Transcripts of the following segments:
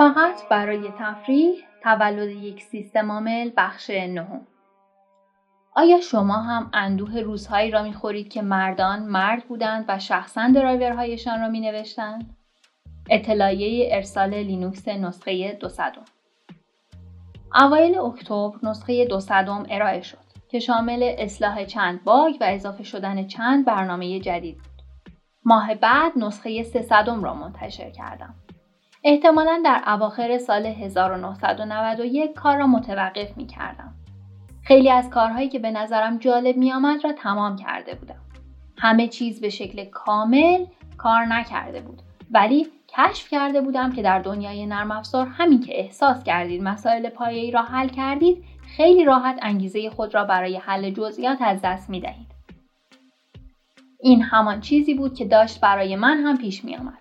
فقط برای تفریح تولد یک سیستم عامل بخش نهم آیا شما هم اندوه روزهایی را می‌خورید که مردان مرد بودند و شخصا درایورهایشان را می نوشتند؟ اطلاعیه ارسال لینوکس نسخه دو اوایل اکتبر نسخه دو ارائه شد که شامل اصلاح چند باگ و اضافه شدن چند برنامه جدید بود. ماه بعد نسخه 300 را منتشر کردم. احتمالا در اواخر سال 1991 کار را متوقف می کردم. خیلی از کارهایی که به نظرم جالب می آمد را تمام کرده بودم. همه چیز به شکل کامل کار نکرده بود ولی کشف کرده بودم که در دنیای نرم افزار همین که احساس کردید مسائل پایه‌ای را حل کردید خیلی راحت انگیزه خود را برای حل جزئیات از دست می دهید. این همان چیزی بود که داشت برای من هم پیش می آمد.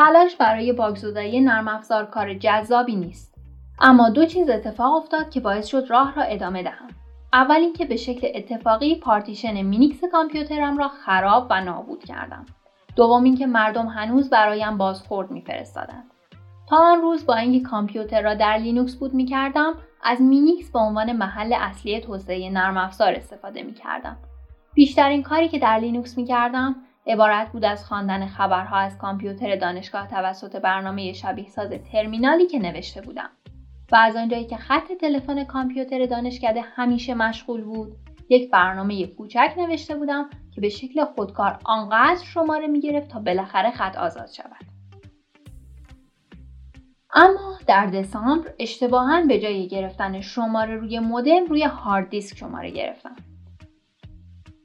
تلاش برای باگزدایی نرم افزار کار جذابی نیست. اما دو چیز اتفاق افتاد که باعث شد راه را ادامه دهم. اول اینکه به شکل اتفاقی پارتیشن مینیکس کامپیوترم را خراب و نابود کردم. دوم اینکه مردم هنوز برایم بازخورد میفرستادند. تا آن روز با اینکه کامپیوتر را در لینوکس boot می‌کردم از مینیکس به عنوان محل اصلی توسعه نرم افزار استفاده می‌کردم. بیشترین کاری که در لینوکس می‌کردم عبارت بود از خواندن خبرها از کامپیوتر دانشگاه توسط برنامه شبیه ساز ترمینالی که نوشته بودم. و از آنجایی که خط تلفن کامپیوتر دانشکده همیشه مشغول بود یک برنامه کوچک نوشته بودم که به شکل خودکار آنقدر شماره می‌گرفت تا بالاخره خط آزاد شود اما در دسامبر اشتباها به جای گرفتن شماره روی مودم روی هارد دیسک شماره گرفتم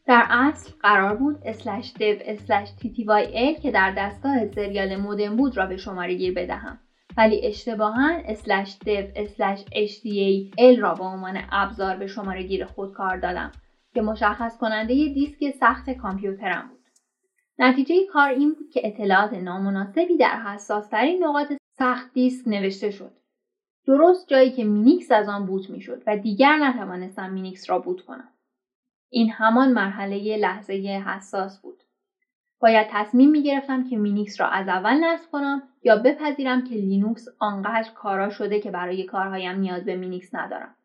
در اصل قرار بود slash dev slash tty1 که در دستگاه سریال مودم بود را به شماره گیر بدهم ولی اشتباها slash dev slash hda1 را به عنوان ابزار به شماره گیر خودکار دادم که مشخص کننده دیسک سخت کامپیوترم بود. نتیجه کار این بود که اطلاعات نامناسبی در حساسترین نقاط سخت دیسک نوشته شد. درست جایی که مینیکس از آن boot می‌شد و دیگر نتوانستم مینیکس را boot کنم. این همان مرحله لحظه حساس بود. باید تصمیم می گرفتم که مینیکس را از اول نصب کنم یا بپذیرم که لینوکس آنقدر کارا شده که برای کارهایم نیاز به مینیکس ندارم.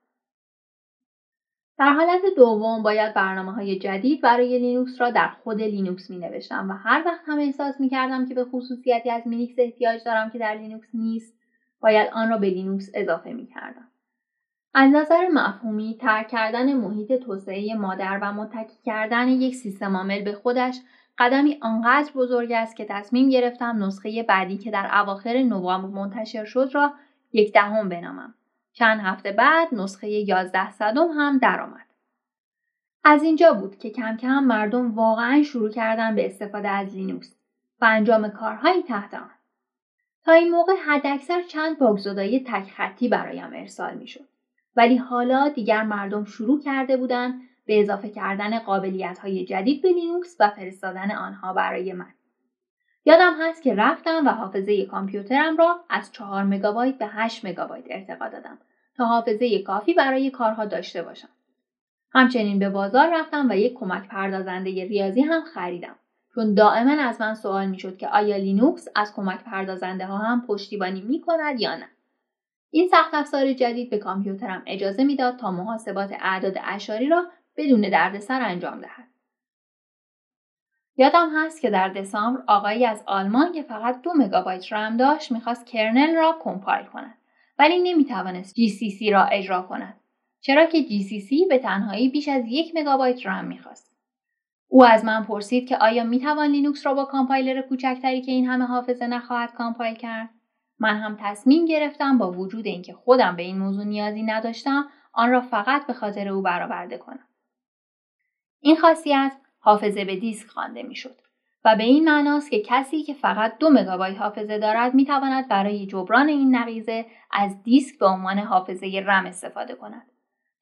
در حالت دوم باید برنامه های جدید برای لینوکس را در خود لینوکس می نوشتم و هر وقت هم احساس می کردم که به خصوصیتی از مینیکس احتیاج دارم که در لینوکس نیست باید آن را به لینوکس اضافه می کردم. از نظر مفهومی ترک کردن محیط توسعه مادر و متکی کردن یک سیستم عامل به خودش قدمی آنقدر بزرگ است که تصمیم گرفتم نسخه بعدی که در اواخر نوامبر منتشر شد را یک دهم بنامم. چند هفته بعد نسخه 11 صدم هم درآمد. از اینجا بود که کم کم مردم واقعا شروع کردن به استفاده از لینوکس و انجام کارهایی تحت آن. تا این موقع حداکثر چند باگزدایی تک خطی برایم ارسال می‌شد. ولی حالا دیگر مردم شروع کرده بودند به اضافه کردن قابلیت های جدید به لینوکس و فرستادن آنها برای من. یادم هست که رفتم و حافظه کامپیوترم را از 4 مگابایت به 8 مگابایت ارتقا دادم تا حافظه کافی برای کارها داشته باشم. همچنین به بازار رفتم و یک کمک پردازنده ریاضی هم خریدم چون دائما از من سوال می‌شد که آیا لینوکس از کمک پردازنده ها هم پشتیبانی می کند یا نه. این سخت افزار جدید به کامپیوترم اجازه می‌داد تا محاسبات اعداد اعشاری را بدون دردسر انجام دهد. یادم هست که در دسامبر آقایی از آلمان که فقط دو مگابایت رم داشت می‌خواست kernel را compile کند ولی نمی‌توانست GCC را اجرا کند چرا که GCC به تنهایی بیش از یک مگابایت رم می‌خواست او از من پرسید که آیا می‌توان لینوکس را با کامپایلر کوچکتری که این همه حافظه نخواهد compile کرد من هم تصمیم گرفتم با وجود اینکه خودم به این موضوع نیازی نداشتم آن را فقط به خاطر او برآورده کنم این خاصیت حافظه به دیسک خوانده می‌شد و به این معناست که کسی که فقط دو مگابایت حافظه دارد می‌تواند برای جبران این نقیصه از دیسک به عنوان حافظه رم استفاده کند.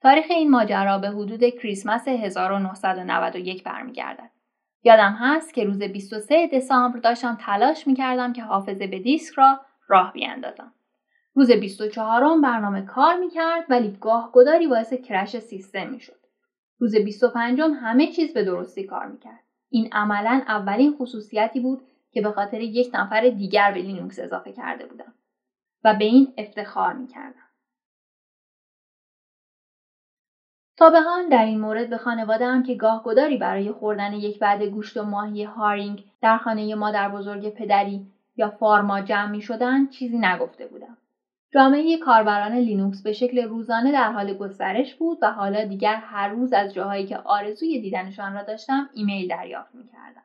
تاریخ این ماجرا به حدود کریسمس 1991 برمیگردد. یادم هست که روز 23 دسامبر داشتم تلاش می‌کردم که حافظه به دیسک را راه بیاندازم. روز 24 برنامه کار می‌کرد ولی گاه گداری باعث کرش سیستم می‌شد. روز 25 همه چیز به درستی کار می‌کرد. این عملا اولین خصوصیتی بود که به خاطر یک نفر دیگر به لینوکس اضافه کرده بودم. و به این افتخار می‌کردم. تا به در این مورد به خانواده هم که گاه گداری برای خوردن یک وعده گوشت و ماهی هارینگ در خانه مادر بزرگ پدری یا فارمور جمع می شدن چیزی نگفته بودم. جامعه کاربران لینوکس به شکل روزانه در حال گسترش بود و حالا دیگر هر روز از جاهایی که آرزوی دیدنشان را داشتم ایمیل دریافت می کردم.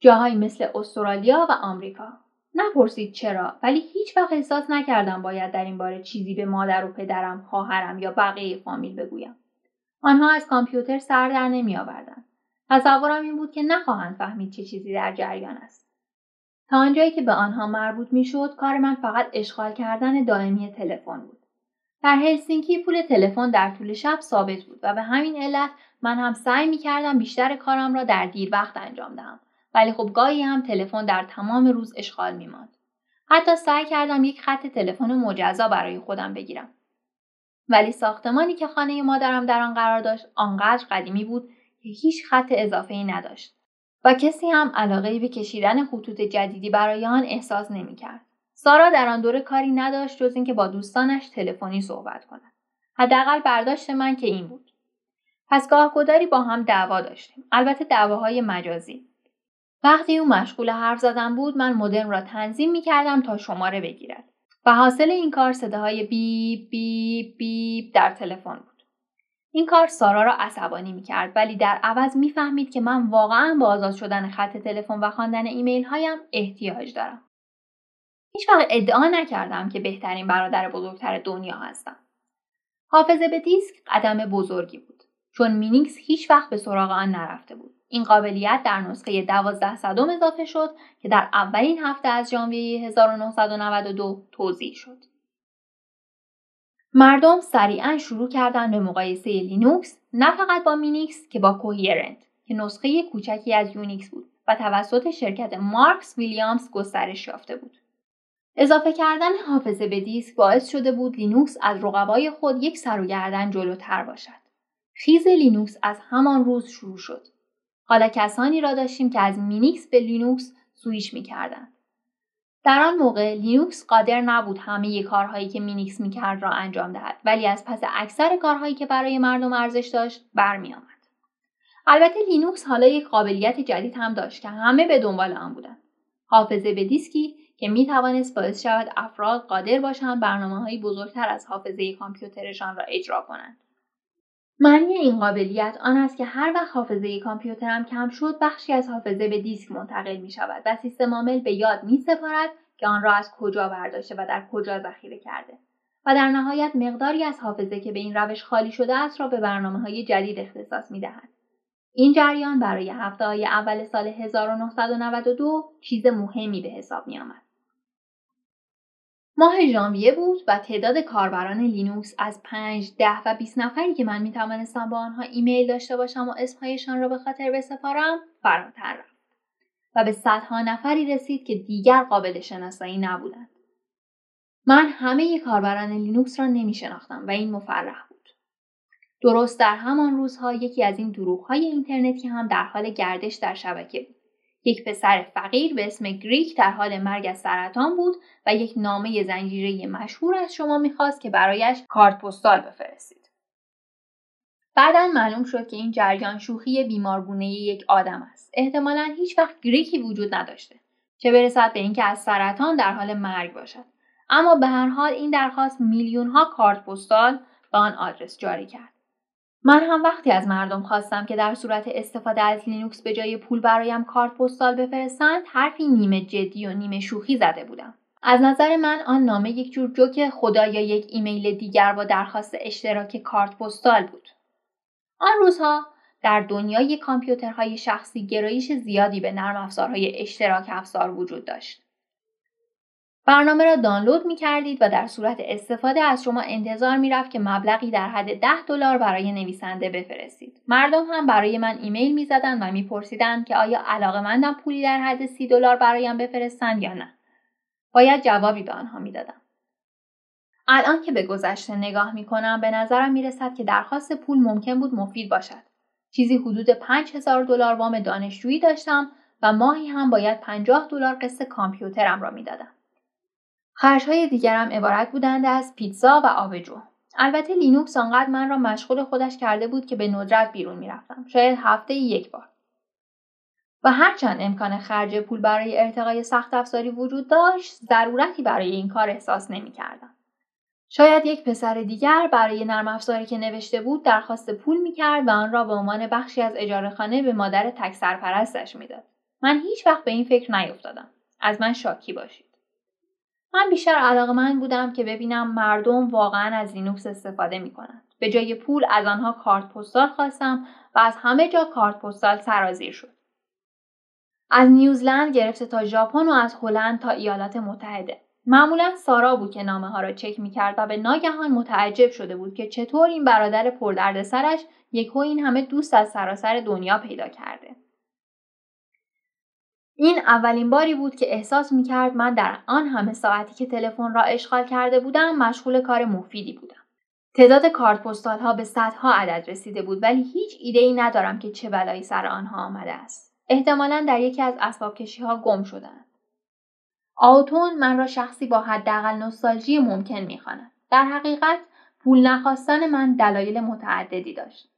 جاهایی مثل استرالیا و آمریکا. نپرسید چرا ولی هیچ وقت احساس نکردم باید در این باره چیزی به مادر و پدرم، خواهرم یا بقیه فامیل بگویم. آنها از کامپیوتر سر در نمی آوردن. تصورم این بود که نخواهند فهمید چه چیزی در جریان است. تا آنجایی که به آنها مربوط می‌شد کار من فقط اشغال کردن دائمی تلفن بود. در هلسینکی پول تلفن در طول شب ثابت بود و به همین علت من هم سعی می کردم بیشتر کارم را در دیر وقت انجام دهم. ولی خب گاهی هم تلفن در تمام روز اشغال می ماند. حتی سعی کردم یک خط تلفن مجزا برای خودم بگیرم. ولی ساختمانی که خانه مادرم در آن قرار داشت آنقدر قدیمی بود که هیچ خط اضافه ای نداشت. و کسی هم علاقه به کشیدن خطوط جدیدی برای آن احساس نمی‌کرد. سارا در آن دوره کاری نداشت جز اینکه با دوستانش تلفنی صحبت کند. حداقل برداشت من که این بود. پس گاه گداری با هم دعوا داشتیم. البته دعواهای مجازی. وقتی او مشغول حرف زدن بود من مدرن را تنظیم می کردم تا شماره بگیرد. و حاصل این کار صداهای بیب بیب بیب در تلفن بود. این کار سارا را عصبانی می کرد ولی در عوض می‌فهمید که من واقعا با آزاد شدن خط تلفن و خواندن ایمیل هایم احتیاج دارم. هیچ وقت ادعا نکردم که بهترین برادر بزرگتر دنیا هستم. حافظه به دیسک قدم بزرگی بود چون مینیکس هیچ وقت به سراغ آن نرفته بود. این قابلیت در نسخه 12 صدم اضافه شد که در اولین هفته از ژانویه 1992 توزیع شد. مردم سریعا شروع کردن به مقایسه لینوکس نه فقط با مینیکس که با کوهیرنت که نسخه کوچکی از یونیکس بود و توسط شرکت مارکس ویلیامز گسترش یافته بود. اضافه کردن حافظه به دیسک باعث شده بود لینوکس از رقبای خود یک سر و گردن جلوتر باشد. خیز لینوکس از همان روز شروع شد. حالا کسانی را داشتیم که از مینیکس به لینوکس سویش می‌کردند. در آن موقع لینوکس قادر نبود همه کارهایی که مینیکس می‌کرد را انجام دهد ولی از پس اکثر کارهایی که برای مردم ارزش داشت برمیآمد. البته لینوکس حالا یک قابلیت جدید هم داشت که همه به دنبال آن بودند. حافظه به دیسکی که می توانست باعث شود افراد قادر باشند برنامه بزرگتر از حافظه کامپیوترشان را اجرا کنند. معنی این قابلیت آن است که هر وقت حافظه کامپیوترم کم شد بخشی از حافظه به دیسک منتقل می شود و سیستم عامل به یاد می سپارد که آن را از کجا برداشته و در کجا ذخیره کرده و در نهایت مقداری از حافظه که به این روش خالی شده است را به برنامه های جدید اختصاص می دهد. این جریان برای هفته های اول سال 1992 چیز مهمی به حساب می آمد. ماه ژانویه بود و تعداد کاربران لینوکس از 5, 10 و 20 نفری که من می توانستم با آنها ایمیل داشته باشم و اسمهایشان را به خاطر بسپارم فراتر رفت و به صدها نفری رسید که دیگر قابل شناسایی نبودند. من همه کاربران لینوکس را نمی شناختم و این مفرح بود. درست در همان روزها یکی از این دروغهای اینترنتی هم در حال گردش در شبکه بود. یک پسر فقیر به اسم گریک در حال مرگ از سرطان بود و یک نامه زنجیره مشهور از شما می‌خواست که برایش کارت پستال بفرستید. بعدا معلوم شد که این جریان شوخی بیمارگونه یک آدم است. احتمالا هیچ وقت گریکی وجود نداشته. چه برسد به اینکه از سرطان در حال مرگ باشد. اما به هر حال این درخواست میلیون ها کارت پستال به آن آدرس جاری کرد. من هم وقتی از مردم خواستم که در صورت استفاده از لینوکس به جای پول برایم کارت پستال بفرستند حرفی نیمه جدی و نیمه شوخی زده بودم. از نظر من آن نامه یک جور جوک خدایا یک ایمیل دیگر با درخواست اشتراک کارت پستال بود. آن روزها در دنیای کامپیوترهای شخصی گرایش زیادی به نرم افزارهای اشتراک افزار وجود داشت. برنامه را دانلود می کردید و در صورت استفاده از شما انتظار می رفت که مبلغی در حد 10 دلار برای نویسنده بفرستید. مردم هم برای من ایمیل می زدن و می پرسیدن که آیا علاقه مندم پولی در حد 30 دلار برایم بفرستند یا نه. باید جوابی به آنها می دادم. الان که به گذشته نگاه می کنم به نظرم می رسد که درخواست پول ممکن بود مفید باشد. چیزی حدود 5000 دلار وام دانشجویی داشتم و ماهی هم باید 50 دلار قسط کامپیوترم را می‌دادم. خرجهای دیگرم عبارت بودند از پیتزا و آبجو. البته لینوکس آنقدر من را مشغول خودش کرده بود که به ندرت بیرون می‌رفتم. شاید هفته یک بار. و هرچند امکان خرج پول برای ارتقای سخت افزاری وجود داشت ضرورتی برای این کار احساس نمی‌کردم. شاید یک پسر دیگر برای نرم افزاری که نوشته بود درخواست پول می‌کرد و آن را به عنوان بخشی از اجاره خانه به مادر تک سرپرستش می‌داد. من هیچ وقت به این فکر نیفتادم. از من شاکی باشید. من بیشتر علاقه من بودم که ببینم مردم واقعا از لینوکس استفاده می‌کنند به جای پول از آنها کارت پستال خواستم و از همه جا کارت پستال سرازیر شد. از نیوزلند گرفته تا ژاپن و از هلند تا ایالات متحده. معمولا سارا بود که نامه ها را چک می کرد و به ناگهان متعجب شده بود که چطور این برادر پردرد سرش یکو این همه دوست از سراسر دنیا پیدا کرده. این اولین باری بود که احساس می کرد من در آن همه ساعتی که تلفن را اشغال کرده بودم مشغول کار مفیدی بودم. تعداد کارت پستال ها به صدها عدد رسیده بود ولی هیچ ایده ای ندارم که چه بلایی سر آنها آمده است. احتمالا در یکی از اسباب کشی ها گم شدند. آوتون من را شخصی با حداقل نوستالژی ممکن می‌خواند در حقیقت پول نخواستن من دلایل متعددی داشت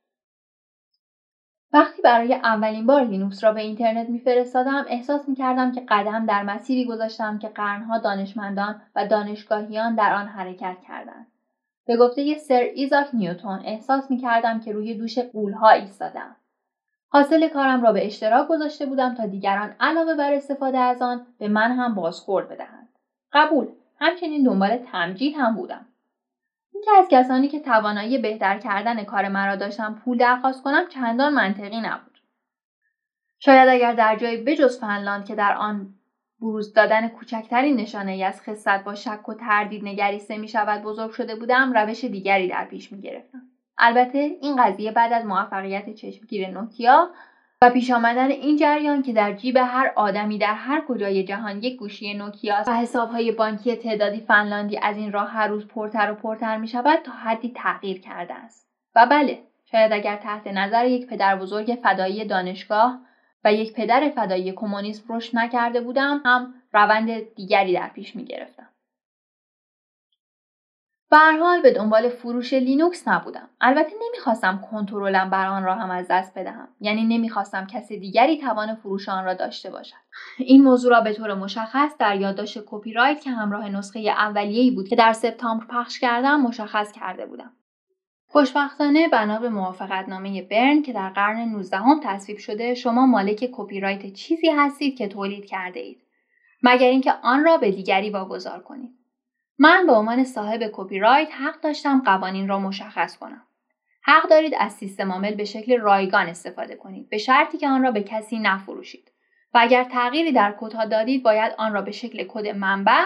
وقتی برای اولین بار لینوکس را به اینترنت میفرستادم احساس می‌کردم که قدم در مسیری گذاشتم که قرنها دانشمندان و دانشگاهیان در آن حرکت کردند. به گفته سر ایزاک نیوتون احساس می‌کردم که روی دوش غولها ایستادم. حاصل کارم را به اشتراک گذاشته بودم تا دیگران علاوه بر استفاده از آن به من هم بازخورد بدهند. قبول همچنین دنبال تمجید هم بودم. اینکه از کسانی که توانایی بهتر کردن کار مرا داشتم پول درخواست کنم چندان منطقی نبود شاید اگر در جایی بجز فنلاند که در آن بروز دادن کوچکترین نشانه ای از خصت با شک و تردید نگریسته می شود بزرگ شده بودم روش دیگری در پیش می گرفتم. البته این قضیه بعد از موفقیت چشمگیر نوکیا و پیش آمدن این جریان که در جیب هر آدمی در هر کجای جهان یک گوشی نوکیا و حسابهای بانکی تعدادی فنلاندی از این راه هر روز پرتر و پرتر می شود تا حدی تغییر کرده است و بله شاید اگر تحت نظر یک پدر بزرگ فدایی دانشگاه و یک پدر فدایی کمونیسم رشد نکرده بودم هم روند دیگری در پیش می گرفتم. به حال به دنبال فروش لینوکس نبودم. البته نمی‌خواستم کنترلم بر آن را هم از دست بدهم. یعنی نمی‌خواستم کسی دیگری توان فروش آن را داشته باشد. این موضوع را به طور مشخص در یادداشت کپی رایت که همراه نسخه اولیه‌ای بود که در سپتامبر پخش کردم مشخص کرده بودم. خوشبختانه بنا به موافقتنامه برن که در قرن 19 هم تصویب شده شما مالک کپی رایت چیزی هستید که تولید کرده اید مگر اینکه آن را به دیگری واگذار کنید. من به عنوان صاحب کپی رایت حق داشتم قوانین را مشخص کنم. حق دارید از سیستم عامل به شکل رایگان استفاده کنید به شرطی که آن را به کسی نفروشید و اگر تغییری در کدها دادید باید آن را به شکل کد منبع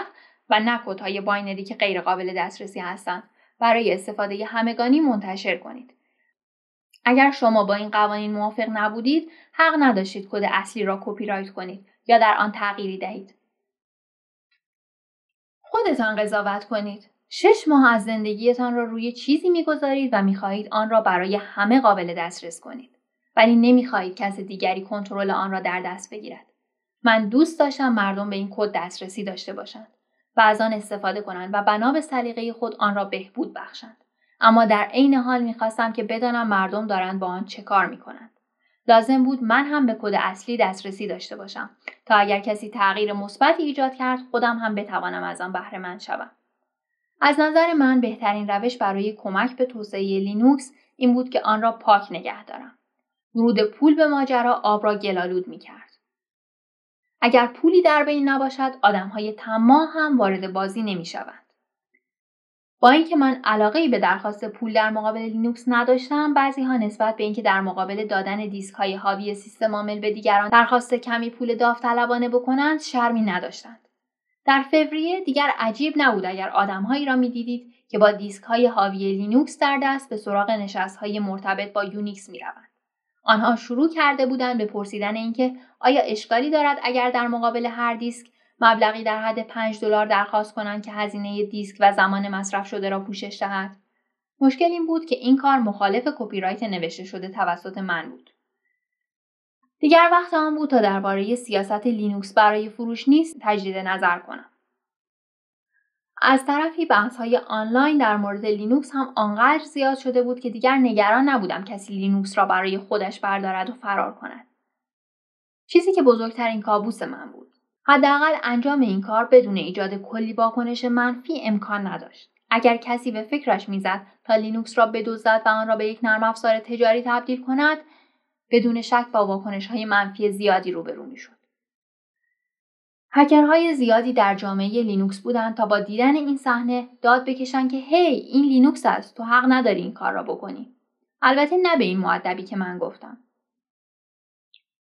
و نه کدهای باینری که غیرقابل دسترسی هستند برای استفاده همگانی منتشر کنید. اگر شما با این قوانین موافق نبودید حق نداشتید کد اصلی را کپی رایت کنید یا در آن تغییری دهید خودتان قضاوت کنید. شش ماه از زندگیتان را روی چیزی می‌گذارید و می‌خواهید آن را برای همه قابل دسترس کنید. ولی نمی‌خواهید کس دیگری کنترل آن را در دست بگیرد. من دوست داشتم مردم به این کد دسترسی داشته باشند و از آن استفاده کنند و بنا به سلیقه خود آن را بهبود بخشند. اما در عین حال می‌خواستم که بدانم مردم دارند با آن چه کار می‌کنند. لازم بود من هم به کد اصلی دسترسی داشته باشم تا اگر کسی تغییر مثبتی ایجاد کرد خودم هم بتوانم از آن بهره مند شوم از نظر من بهترین روش برای کمک به توسعه لینوکس این بود که آن را پاک نگه دارم ورود پول به ماجرا آب را گل‌آلود می کرد. اگر پولی در بین نباشد آدمهای طماع هم وارد بازی نمی شود. با اینکه من علاقه به درخواست پول در مقابل لینوکس نداشتم بعضی ها نسبت به اینکه در مقابل دادن دیسک های حاوی سیستم عامل به دیگران درخواست کمی پول داوطلبانه بکنند شرمی نداشتند در فوریه دیگر عجیب نبود اگر آدمهایی را می‌دیدید که با دیسک های حاوی لینوکس در دست به سراغ نشست های مرتبط با یونیکس روند. آنها شروع کرده بودند به پرسیدن اینکه آیا اشکالی دارد اگر در مقابل هر دیسک مبلغی در حد 5 دلار درخواست کنند که هزینه دیسک و زمان مصرف شده را پوشش دهد. مشکل این بود که این کار مخالف کپی رایت نوشته شده توسط من بود. دیگر وقت آن بود تا درباره سیاست لینوکس برای فروش نیست تجدید نظر کنم. از طرفی بحث های آنلاین در مورد لینوکس هم آنقدر زیاد شده بود که دیگر نگران نبودم کسی لینوکس را برای خودش بردارد و فرار کند. چیزی که بزرگترین کابوس من بود. حداقل انجام این کار بدون ایجاد کلی واکنش منفی امکان نداشت. اگر کسی به فکرش می‌زد تا لینوکس را بدزدد و آن را به یک نرم افزار تجاری تبدیل کند بدون شک با واکنش های منفی زیادی روبرو می‌شد. هکرهای زیادی در جامعه لینوکس بودند تا با دیدن این صحنه داد بکشن که هی این لینوکس است تو حق نداری این کار را بکنی. البته نه به این مؤدبی که من گفتم.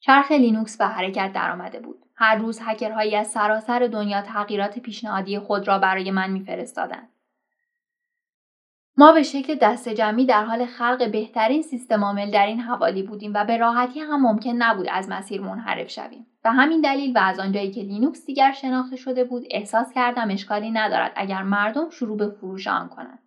چرخ لینوکس به حرکت درآمده بود هر روز هکرهایی از سراسر دنیا تغییرات پیشنهادی خود را برای من میفرستادند ما به شکل دسته جمعی در حال خلق بهترین سیستم عامل در این حوالی بودیم و به راحتی هم ممکن نبود از مسیر منحرف شویم. به همین دلیل و از آنجایی که لینوکس دیگر شناخته شده بود احساس کردم اشکالی ندارد اگر مردم شروع به فروش آن کنند.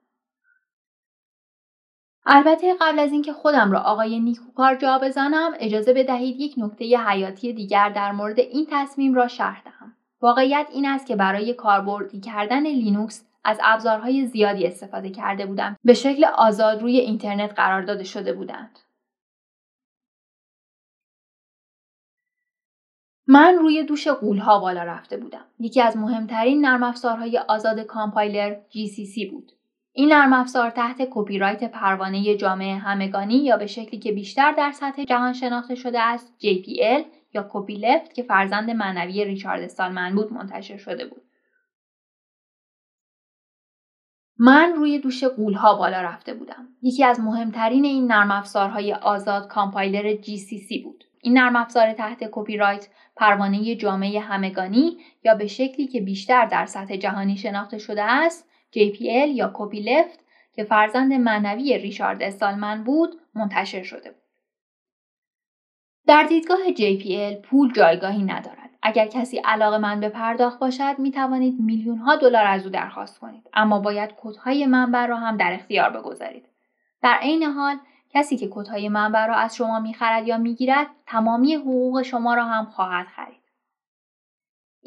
البته قبل از اینکه خودم را آقای نیکوکار جا بزنم اجازه بدهید یک نکته حیاتی دیگر در مورد این تصمیم را شرح دهم. واقعیت این است که برای کاربردی کردن لینوکس از ابزارهای زیادی استفاده کرده بودم به شکل آزاد روی اینترنت قرار داده شده بودند. من روی دوش غولها بالا رفته بودم. یکی از مهمترین نرم افزارهای آزاد کامپایلر GCC بود. این نرم افزار تحت کپی رایت پروانه جامعه همگانی یا به شکلی که بیشتر در سطح جهان شناخته شده است GPL یا copyleft که فرزند معنوی ریچارد استالمن بود منتشر شده بود. من روی دوش غول‌ها بالا رفته بودم. یکی از مهمترین این نرم افزارهای آزاد کامپایلر GCC بود. این نرم افزار تحت کپی رایت پروانه جامعه همگانی یا به شکلی که بیشتر در سطح جهانی شناخته شده است JPL یا کپی لفت که فرزند معنوی ریشارد استالمن بود منتشر شده بود. در دیدگاه JPL پول جایگاهی ندارد. اگر کسی علاقه من به پرداخت باشد می توانید میلیون ها دلار از او درخواست کنید اما باید کدهای منبع را هم در اختیار بگذارید در عین حال کسی که کدهای منبع را از شما می‌خرد یا می‌گیرد تمامی حقوق شما را هم خواهد خرید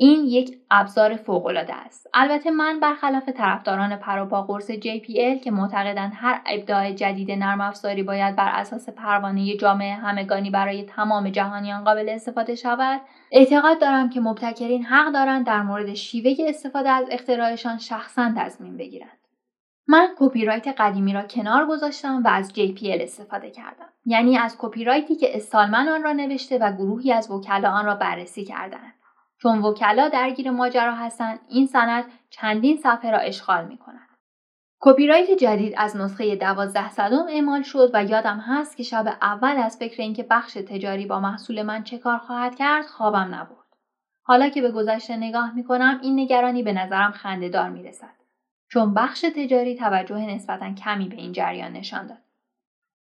این یک ابزار فوقالعاده است. البته من برخلاف طرفداران پروپا قرص JPL که معتقدند هر ابداع جدید نرم افزاری باید بر اساس پروانه جامعه همگانی برای تمام جهانیان قابل استفاده شود اعتقاد دارم که مبتکرین حق دارند در مورد شیوه استفاده از اختراعشان شخصا تصمیم بگیرند. من کپی رایت قدیمی را کنار گذاشتم و از JPL استفاده کردم. یعنی از کپی رایتی که استالمن آن را نوشته و گروهی از وکلا آن را بررسی کردند. چون وکلا درگیر ماجرا هستند این سند چندین صفحه را اشغال می کند. کپی رایت جدید از نسخه 12 صدم اعمال شد و یادم هست که شب اول از فکر اینکه بخش تجاری با محصول من چه کار خواهد کرد خوابم نبرد. حالا که به گذشته نگاه می کنم این نگرانی به نظرم خندهدار می رسد. چون بخش تجاری توجه نسبتا کمی به این جریان نشان داد.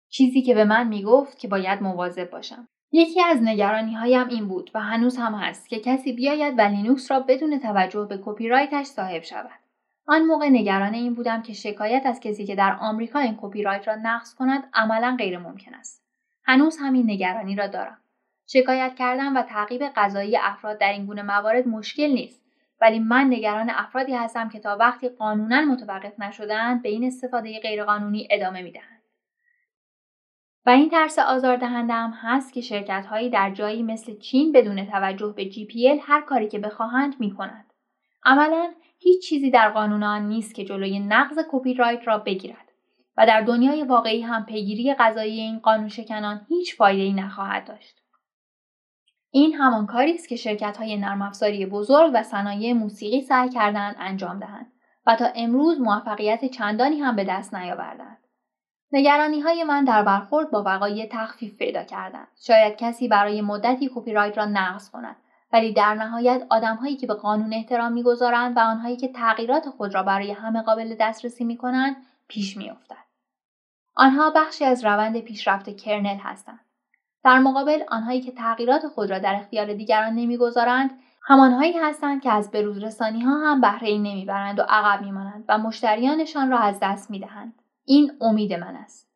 چیزی که به من می گفت که باید مواظب باشم. یکی از نگرانی هایم این بود و هنوز هم هست که کسی بیاید و لینوکس را بدون توجه به کپی رایتش صاحب شود. آن موقع نگران این بودم که شکایت از کسی که در آمریکا این کپی رایت را نقض کند عملا غیر ممکن است. هنوز همین نگرانی را دارم. شکایت کردن و تعقیب قضایی افراد در این گونه موارد مشکل نیست ولی من نگران افرادی هستم که تا وقتی قانونا متوقف نشدهاند به این استفاده غیرقانونی ادامه می‌دهند و این ترس آزاردهنده هم هست که شرکت هایی در جایی مثل چین بدون توجه به GPL هر کاری که بخواهند می کنند. عملا هیچ چیزی در قانون آن نیست که جلوی نقض کپی رایت را بگیرد و در دنیای واقعی هم پیگیری قضایی این قانون شکنان هیچ فایده ای نخواهد داشت. این همان کاری است که شرکت های نرم افزاری بزرگ و صنایع موسیقی سعی کردند انجام دهند و تا امروز موفقیت چندانی هم به دست نیاوردند. نگرانی های من در برخورد با وقایع تخفیف پیدا کردند. شاید کسی برای مدتی کپی رایت را نقض کند ولی در نهایت آدمهایی که به قانون احترام می‌گذارند و آنهایی که تغییرات خود را برای همه قابل دسترسی می کنند پیش میافتد. آنها بخشی از روند پیشرفت کرنل هستند. در مقابل آنهایی که تغییرات خود را در اختیار دیگران نمی‌گذارند همانهایی هستند که از بروز رسانی ها هم بهره ای نمی‌برند و عقب میمانند و مشتریانشان را از دست می‌دهند. این امید من است.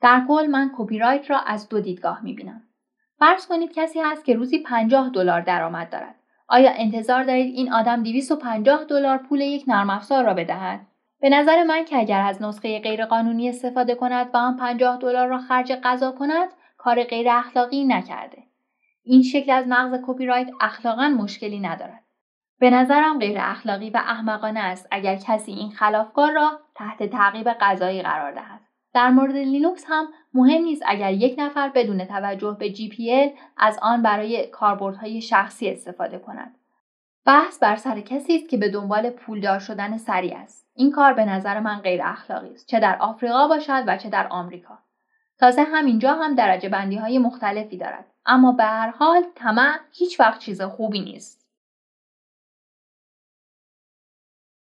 در کل من کپی رایت را از دو دیدگاه می بینم. فرض کنید کسی هست که روزی 50 دلار درآمد دارد. آیا انتظار دارید این آدم 250 دلار پول یک نرم افزار را بدهد؟ به نظر من که اگر از نسخه غیرقانونی استفاده کند و آن 50 دلار را خرج غذا کند، کار غیر اخلاقی نکرده. این شکل از نقض کپی رایت اخلاقا مشکلی ندارد. به نظرم غیر اخلاقی و احمقانه است اگر کسی این خلافکار را تحت تعقیب قضایی قرار دهد. در مورد لینوکس هم مهم نیست اگر یک نفر بدون توجه به GPL از آن برای کاربردهای شخصی استفاده کند. بحث بر سر کسی است که به دنبال پولدار شدن سریع است. این کار به نظر من غیر اخلاقی است چه در آفریقا باشد و چه در آمریکا. تازه همینجا هم درجه بندی های مختلفی دارد. اما به هر حال طمع هیچ وقت چیز خوبی نیست.